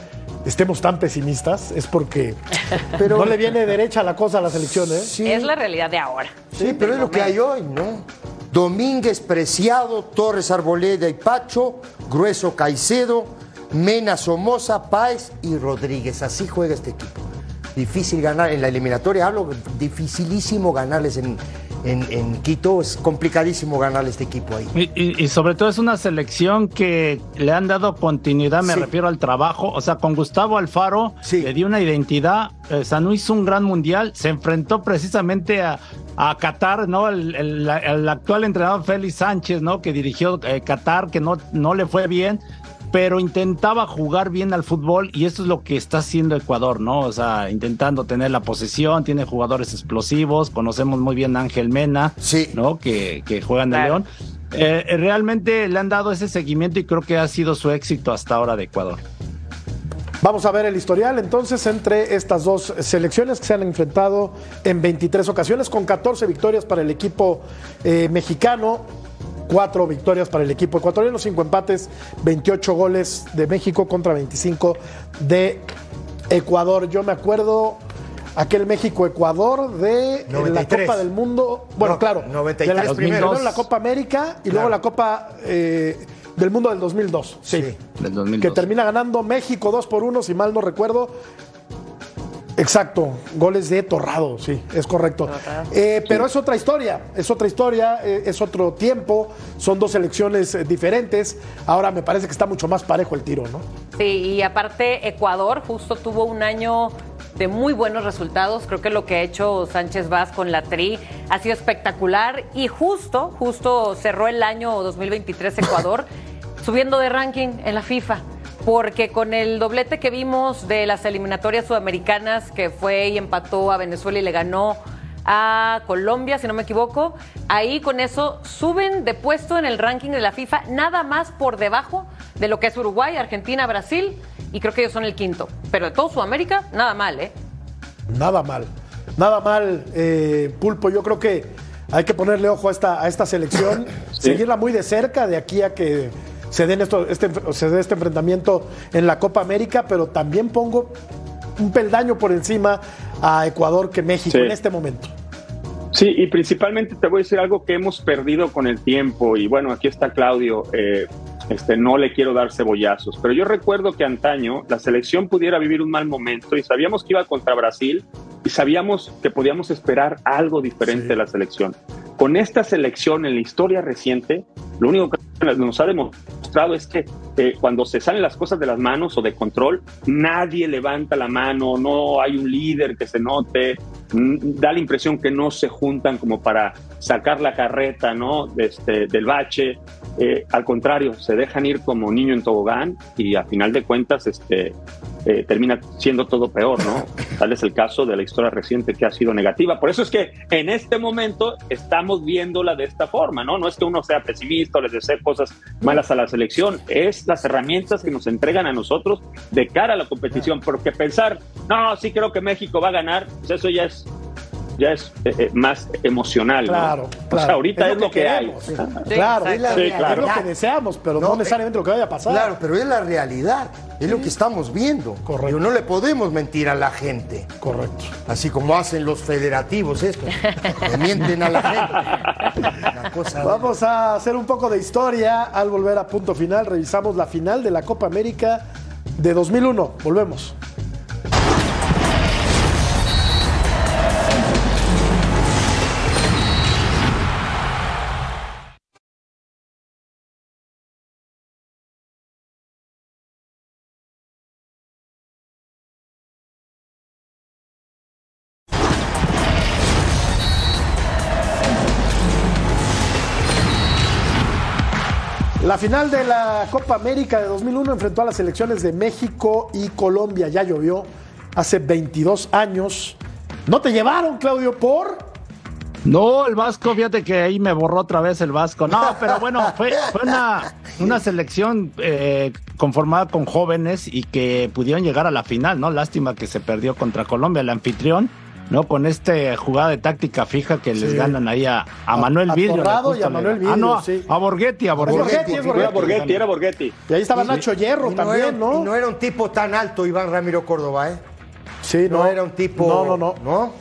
estemos tan pesimistas es porque pero, no le viene derecha la cosa a la selección, ¿eh? Sí. Es la realidad de ahora. Sí, pero es lo que hay hoy, ¿no? Domínguez, Preciado, Torres Arboleda y Pacho, Grueso Caicedo, Mena Somoza, Páez y Rodríguez. Así juega este equipo. Difícil ganar en la eliminatoria, hablo dificilísimo ganarles en, en, Quito. Es complicadísimo ganar este equipo ahí. Y, sobre todo es una selección que le han dado continuidad, me refiero al trabajo. O sea, con Gustavo Alfaro le dio una identidad. Eh, Sanú hizo un gran mundial, se enfrentó precisamente a, a Qatar, ¿no? El, actual entrenador Félix Sánchez, ¿no? Que dirigió eh, Qatar, que no, no le fue bien pero intentaba jugar bien al fútbol y eso es lo que está haciendo Ecuador, ¿no? O sea, intentando tener la posesión, tiene jugadores explosivos, conocemos muy bien a Ángel Mena, sí. ¿no? Que, que juegan de León. Eh, realmente le han dado ese seguimiento y creo que ha sido su éxito hasta ahora de Ecuador. Vamos a ver el historial entonces entre estas dos selecciones que se han enfrentado en 23 ocasiones con 14 victorias para el equipo eh, mexicano cuatro victorias para el equipo ecuatoriano, cinco empates, 28 goles de México contra 25 de Ecuador. Yo me acuerdo aquel México-Ecuador de la Copa del Mundo. Bueno, claro, 93 primero. la Copa América y luego la Copa eh, del Mundo del 2002. Sí, Del 2002. Que termina ganando México 2 por 1, si mal no recuerdo. Exacto, goles de Torrado, sí, es correcto. Eh, pero es otra historia, es otra historia, eh, es otro tiempo, son dos elecciones eh, diferentes. Ahora me parece que está mucho más parejo el tiro, ¿no? Sí, y aparte Ecuador justo tuvo un año de muy buenos resultados. Creo que lo que ha hecho Sánchez Vaz con la Tri ha sido espectacular y justo, justo cerró el año 2023 Ecuador subiendo de ranking en la FIFA porque con el doblete que vimos de las eliminatorias sudamericanas, que fue y empató a Venezuela y le ganó a Colombia, si no me equivoco, ahí con eso suben de puesto en el ranking de la FIFA, nada más por debajo de lo que es Uruguay, Argentina, Brasil, y creo que ellos son el quinto. Pero de todo Sudamérica, nada mal, ¿eh? Nada mal, nada mal, eh, Pulpo. Yo creo que hay que ponerle ojo a esta, a esta selección, seguirla muy de cerca de aquí a que se, den esto, este, se dé este enfrentamiento en la Copa América, pero también pongo un peldaño por encima a Ecuador que México en este momento. Sí, y principalmente te voy a decir algo que hemos perdido con el tiempo, y bueno, aquí está Claudio, eh, este, no le quiero dar cebollazos, pero yo recuerdo que antaño la selección pudiera vivir un mal momento y sabíamos que iba contra Brasil y sabíamos que podíamos esperar algo diferente de la selección. Con esta selección en la historia reciente, lo único que nos ha demostrado es que eh, cuando se salen las cosas de las manos o de control, nadie levanta la mano, no hay un líder que se note, mm, da la impresión que no se juntan como para sacar la carreta ¿no? Este, del bache. Eh, al contrario, se dejan ir como niño en tobogán y a final de cuentas este, eh, termina siendo todo peor, ¿no? Tal es el caso de la historia reciente que ha sido negativa. Por eso es que en este momento estamos viéndola de esta forma, ¿no? No es que uno sea pesimista o les desee cosas malas a la selección, es las herramientas que nos entregan a nosotros de cara a la competición, porque pensar, no, sí creo que México va a ganar, pues eso ya es ya es eh, eh, más emocional. ¿no? Claro, O claro. sea, ahorita es, lo que, hay. Sí, Claro, es, la- Sí, es claro. lo que deseamos, pero no, No, necesariamente lo que vaya a pasar. Claro, pero es la realidad, es lo que estamos viendo. Correcto. Digo, no le podemos mentir a la gente. Correcto. Así como hacen los federativos estos. Le mienten a la gente. Una cosa Vamos a hacer un poco de historia al volver a punto final. Revisamos la final de la Copa América de 2001. Volvemos. Final de la Copa América de 2001 enfrentó a las selecciones de México y Colombia. Ya llovió hace 22 años. ¿No te llevaron, Claudio, por? No, el Vasco, fíjate que ahí me borró otra vez el Vasco. No, pero bueno, fue, una, una selección eh, conformada con jóvenes y que pudieron llegar a la final, ¿no? Lástima que se perdió contra Colombia, el anfitrión, ¿no? Con este jugada de táctica fija que les Sí. ganan ahí a, a Manuel a Vidrio. Le y a Manuel le- Ah, no, Vidrio, sí. a Borghetti, a Borghetti. Borghetti, Borghetti. Borghetti, era Borghetti. Y ahí estaba Nacho Hierro Y también, era, ¿no? y no era un tipo tan alto, Iván Ramiro Córdoba, ¿eh? sí, No, era un tipo. No, no, no.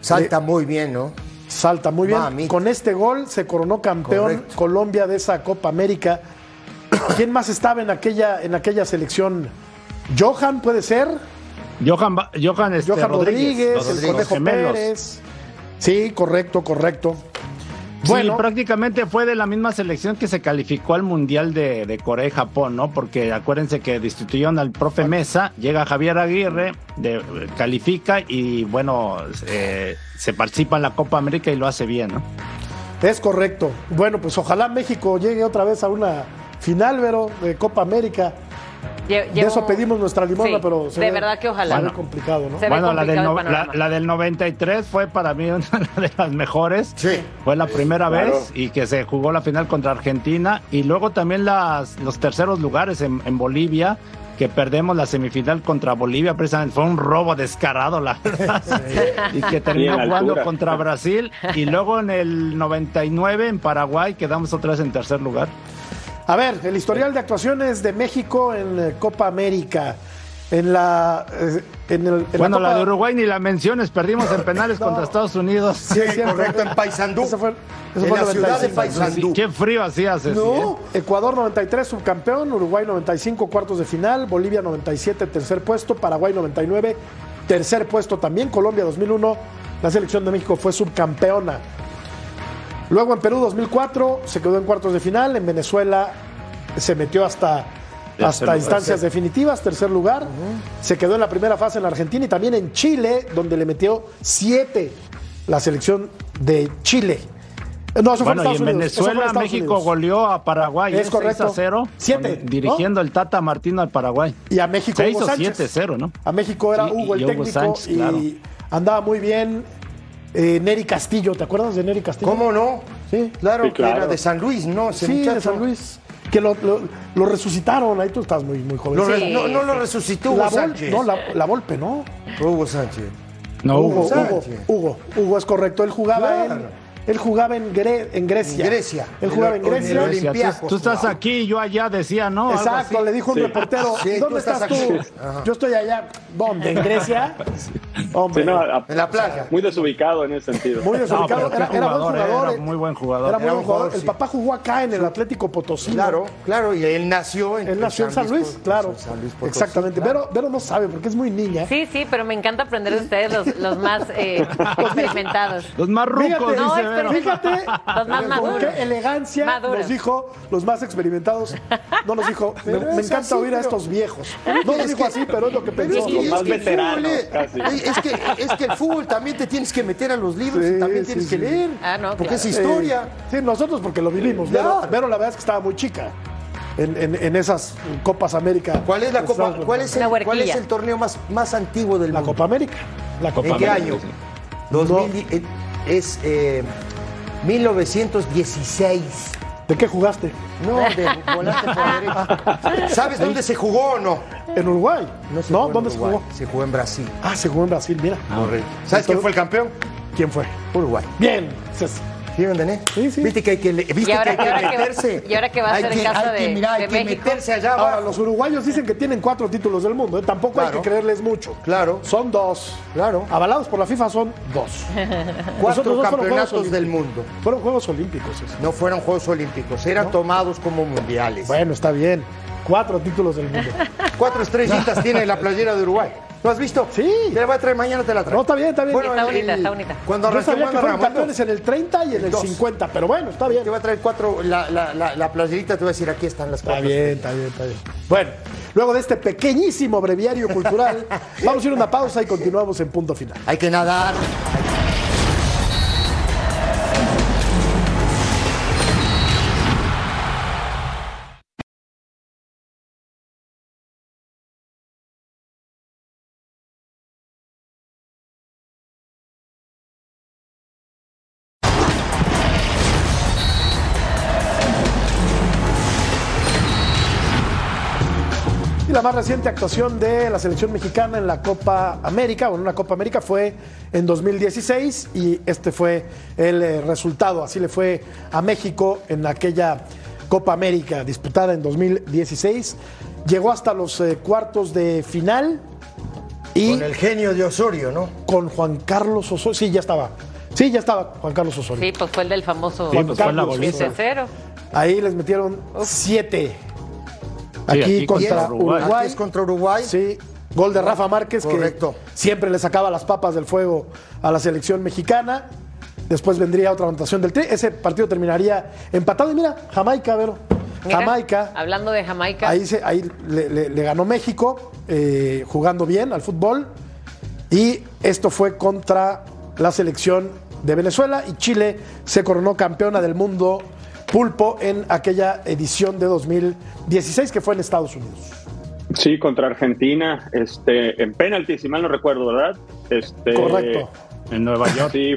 Salta muy bien, ¿no? Salta muy bien. Mamita. Con este gol se coronó campeón Correcto. Colombia de esa Copa América. ¿Quién más estaba en aquella, en aquella selección? Johan, puede ser. Johan, Johan, este, Johan Rodríguez, los- el Conejo. Pérez. Sí, correcto, correcto. Bueno, Sí, prácticamente fue de la misma selección que se calificó al Mundial de, de Corea y Japón, ¿no? Porque acuérdense que destituyeron al profe Mesa, llega Javier Aguirre, de- califica y bueno, eh, se participa en la Copa América y lo hace bien, ¿no? es correcto. Bueno, pues ojalá México llegue otra vez a una final, Vero, de Copa América. De eso pedimos nuestra limosna, Sí, pero se de ve- verdad que ojalá. ve complicado, ¿no? Se Bueno, la del, no- la, la del 93 fue para mí una de las mejores. Sí. Fue la primera Claro. vez y que se jugó la final contra Argentina. Y luego también las, los terceros lugares en, en Bolivia, que perdemos la semifinal contra Bolivia. Precisamente fue un robo descarado, la verdad. y que terminó jugando altura. contra Brasil. Y luego en el 99 en Paraguay quedamos otra vez en tercer lugar. A ver, el historial de actuaciones de México en eh, Copa América. En la. eh, en el, en bueno, la, Copa- de Uruguay ni la menciones, perdimos en penales No. contra Estados Unidos. Sí, es cierto. correcto, en Paysandú. Ese fue, ese en fue la el ciudad de 95. Paysandú. Qué frío hacía, Ceci, ¿eh? No, Ecuador 93, subcampeón, Uruguay 95, cuartos de final, Bolivia 97, tercer puesto, Paraguay 99, tercer puesto también, Colombia 2001, la selección de México fue subcampeona. Luego en Perú 2004 se quedó en cuartos de final, en Venezuela se metió hasta, hasta instancias definitivas, tercer lugar, se quedó en la primera fase en la Argentina y también en Chile, donde le metió siete la selección de Chile. No, eso fue en y Estados en Unidos, Venezuela México Unidos. goleó a Paraguay Es ¿eh? 6 correcto. a 0. Siete, con- Dirigiendo el Tata Martino al Paraguay. Y a México Se Hugo hizo Sánchez. 7-0, ¿no? A México era Sí, Hugo el y Hugo técnico Sánchez, y claro. andaba muy bien. Eh, Neri Castillo, ¿te acuerdas de Neri Castillo? ¿Cómo no? Sí. Claro, Sí, que era de San Luis, ¿no? Ese Sí, de muchacho. San Luis. Que lo, lo- lo resucitaron, ahí tú estás muy, muy joven. Sí, no, no lo resucitó la, Hugo Vol- Sánchez. no, la, la Volpe, ¿no? Hugo Sánchez. No, Hugo, Hugo. Hugo, Sánchez. Hugo, Hugo, es correcto. Él jugaba Claro. en, él jugaba en, Gre- en Grecia. En Grecia. Él jugaba en En en Grecia. Olympiacos tú, tú estás aquí y yo allá, decía, ¿no? Exacto, le dijo un Sí. reportero, Sí, ¿dónde tú estás, estás tú? Yo estoy allá. ¿Dónde? ¿En Grecia? Hombre, Sí, no, a- En la playa. Muy desubicado en ese sentido. muy desubicado. pero era, era buen jugador, jugador. era eh. muy buen jugador. Era muy buen jugador. jugador, El papá jugó acá en el Atlético Potosí. Claro, claro, y él nació en Él nació en San Luis, claro. San Luis Potosí, Exactamente. claro. Vero, Vero no sabe porque es muy niña. Sí, sí, pero me encanta aprender de ustedes los, los más eh, experimentados. Los más rucos, Fíjate, No, dice Vero. Fíjate Los más con maduros. qué elegancia Maduros. nos dijo los más experimentados. No nos dijo, me, Pero encanta así, oír a pero- estos viejos. No nos dijo así, pero es lo que Pero pensó. es que, Los es más que el veteranos, fútbol es- casi. es que, es que el fútbol también te tienes que meter a los libros Sí, y también sí, tienes sí. que leer. Ah, no, Porque claro. es historia. Sí, nosotros porque lo vivimos. Claro. Vero, Vero, la verdad es que estaba muy chica en, en- en esas Copas América. ¿Cuál es la Copa? Estábamos- ¿Cuál es el, cuál es el torneo más, más antiguo del La mundo? Copa América. La Copa ¿En qué América. año? 2000 eh, es eh, 1916. ¿De qué jugaste? No, de volante por. ¿Sabes dónde se jugó o no? En Uruguay. No, se ¿No? ¿Dónde se jugó? Se jugó en Brasil. Ah, se jugó en Brasil, mira. ¿Sabes quién fue el campeón? ¿Quién fue? Uruguay. Bien. Cés- ¿Sí, Andané? Sí, sí. Viste que hay que, viste ¿Y ahora que hay va- meterse. y ahora qué va a Hay hacer en casa hay que, de- hay de que México? meterse allá Ahora, abajo. los uruguayos dicen que tienen cuatro títulos del mundo. ¿eh? Tampoco hay que creerles mucho. Claro. Son dos. Claro. Avalados por la FIFA son dos. Cuatro dos campeonatos del mundo. Fueron Juegos Olímpicos. No fueron Juegos Olímpicos, eran tomados como mundiales. Bueno, está bien. Cuatro títulos del mundo. Cuatro estrellitas tiene la playera de Uruguay. ¿Lo has visto? Sí. Te la voy a traer mañana, te la traigo. No, está bien, está bien. Está el- bonita, el- está bonita. Cuando Yo sabía que fueron campeones en el 30 y en el Dos. 50, pero bueno, está bien. te voy a traer cuatro, la, la, la, la playerita, te voy a decir, aquí están las Está cuatro. bien, está bien, está bien. Bueno, luego de este pequeñísimo breviario cultural, vamos a ir a una pausa y continuamos en punto final. Hay que nadar. La más reciente actuación de la selección mexicana en la Copa América, o en una Copa América, fue en 2016 y este fue el eh, resultado. Así le fue a México en aquella Copa América disputada en 2016. Llegó hasta los eh, cuartos de final y Con el genio de Osorio, ¿no? con Juan Carlos Osorio. Sí, ya estaba. Sí, ya estaba Juan Carlos Osorio. Sí, pues fue el del famoso Sí, pues fue la goliza. 7-0. Ahí les metieron siete. Aquí, aquí contra contra Uruguay. Uruguay. Aquí es contra Uruguay. Sí, gol de Rafa Márquez Correcto. que siempre le sacaba las papas del fuego a la selección mexicana. Después vendría otra anotación del Tri. Ese partido terminaría empatado. Y mira, Jamaica, Vero. Mira, Jamaica. Hablando de Jamaica. Ahí, se- ahí le, le- le ganó México, eh, jugando bien al fútbol. Y esto fue contra la selección de Venezuela. Y Chile se coronó campeona del mundo pulpo en aquella edición de 2016 que fue en Estados Unidos. Sí, contra Argentina, este, en penalti, si mal no recuerdo, ¿verdad? Este, Correcto. En Nueva York. Sí,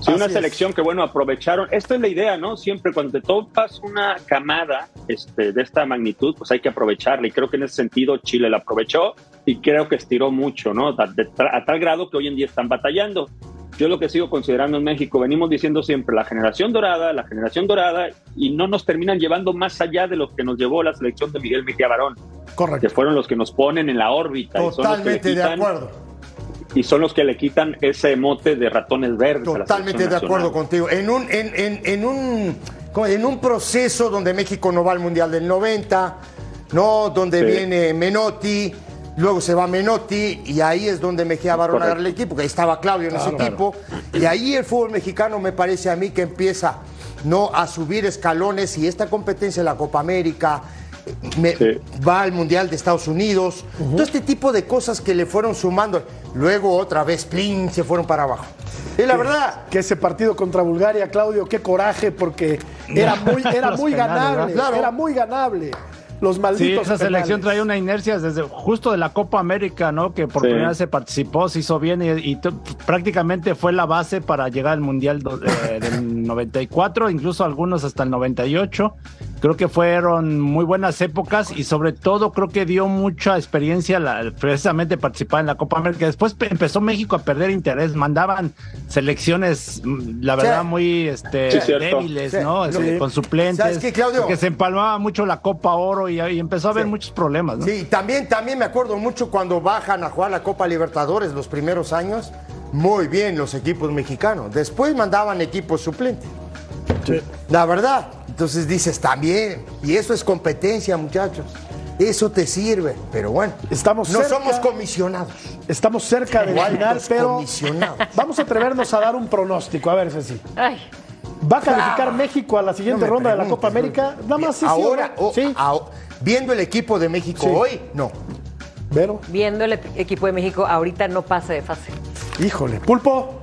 sí una es. selección que, bueno, aprovecharon. Esta es la idea, ¿no? Siempre cuando te topas una camada este, de esta magnitud, pues hay que aprovecharla. Y creo que en ese sentido Chile la aprovechó y creo que estiró mucho, ¿no? A, de- a tal grado que hoy en día están batallando. Yo lo que sigo considerando en México, venimos diciendo siempre la generación dorada, la generación dorada, y no nos terminan llevando más allá de lo que nos llevó la selección de Miguel Mejía Barón, que Correcto. fueron los que nos ponen en la órbita. que Totalmente de acuerdo. y son los que le quitan ese mote de ratones verdes. a la Totalmente de acuerdo nacional. contigo. En un, en, en- en un, en un proceso donde México no va al Mundial del 90, ¿no? Donde Sí. viene Menotti, luego se va Menotti y ahí es donde Mejía Barón Correcto. agarra el equipo, que ahí estaba Claudio en ese equipo. Y ahí el fútbol mexicano me parece a mí que empieza no a subir escalones y esta competencia en la Copa América eh, me- Sí. va al Mundial de Estados Unidos, todo este tipo de cosas que le fueron sumando. Luego otra vez, plin, se fueron para abajo. Y la verdad, que ese partido contra Bulgaria, Claudio, qué coraje, porque era muy, era muy penales, ganable. Claro. era muy ganable. Los Sí, malditos esa selección trae una inercia desde justo de la Copa América, ¿no? Que por Sí. primera vez se participó, se hizo bien y, y prácticamente fue la base para llegar al Mundial do- eh, del 94, incluso algunos hasta el 98. Creo que fueron muy buenas épocas y sobre todo creo que dio mucha experiencia la- precisamente participar en la Copa América. Después pe- empezó México a perder interés, mandaban selecciones, mm, la verdad, Sí. muy este, Sí, débiles, Sí. ¿no? Este, Sí. Con suplentes. ¿Sabes qué, Claudio? Que se empalmaba mucho la Copa Oro y, y empezó a haber Sí. muchos problemas, ¿no? Sí, también, también me acuerdo mucho cuando bajan a jugar la Copa Libertadores los primeros años. Muy bien los equipos mexicanos. Después mandaban equipos suplentes. La verdad. Entonces dices también. Y eso es competencia, muchachos. Eso te sirve. Pero bueno, Estamos no cerca. somos comisionados. Estamos cerca final, los pero vamos a atrevernos a dar un pronóstico. A ver, Ceci. Ay, ¿Va a calificar México a la siguiente No ronda de la Copa América? Nada más sí, sí, Ahora, o- sí. ao- viendo el equipo de México Sí. hoy, no. Vero, viendo el equipo de México, ahorita no pase de fase. híjole. Pulpo.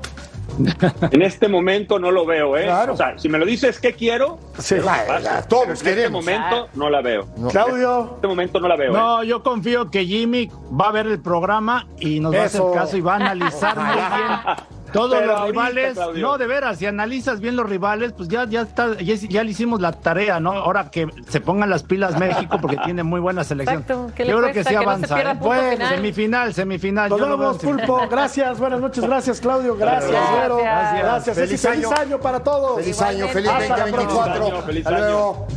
En este momento no lo veo, ¿eh? Claro. O sea, si me lo dices, ¿qué quiero? Sí. La- todos Pero en queremos. este momento no la veo. En Claudio. este momento no la veo. ¿eh? No, yo confío que Jimmy va a ver el programa y nos va a hacer caso y va a analizar muy bien Todos Pero los ahorita, rivales, Claudio. no, de veras, si analizas bien los rivales, pues ya, ya está, ya, ya le hicimos la tarea, ¿no? Ahora que se pongan las pilas México porque tiene muy buena selección. Exacto, que le Yo creo que sí que no se avanza. ¿eh? punto Bueno, final. semifinal, semifinal. Nos vemos. Pulpo. Gracias, buenas noches. Gracias, Claudio. Gracias, Gracias. Vero. Gracias. Gracias. Feliz. Feliz año. año para todos. Feliz año, feliz Hasta la 2024. próxima. Feliz Hasta año. luego.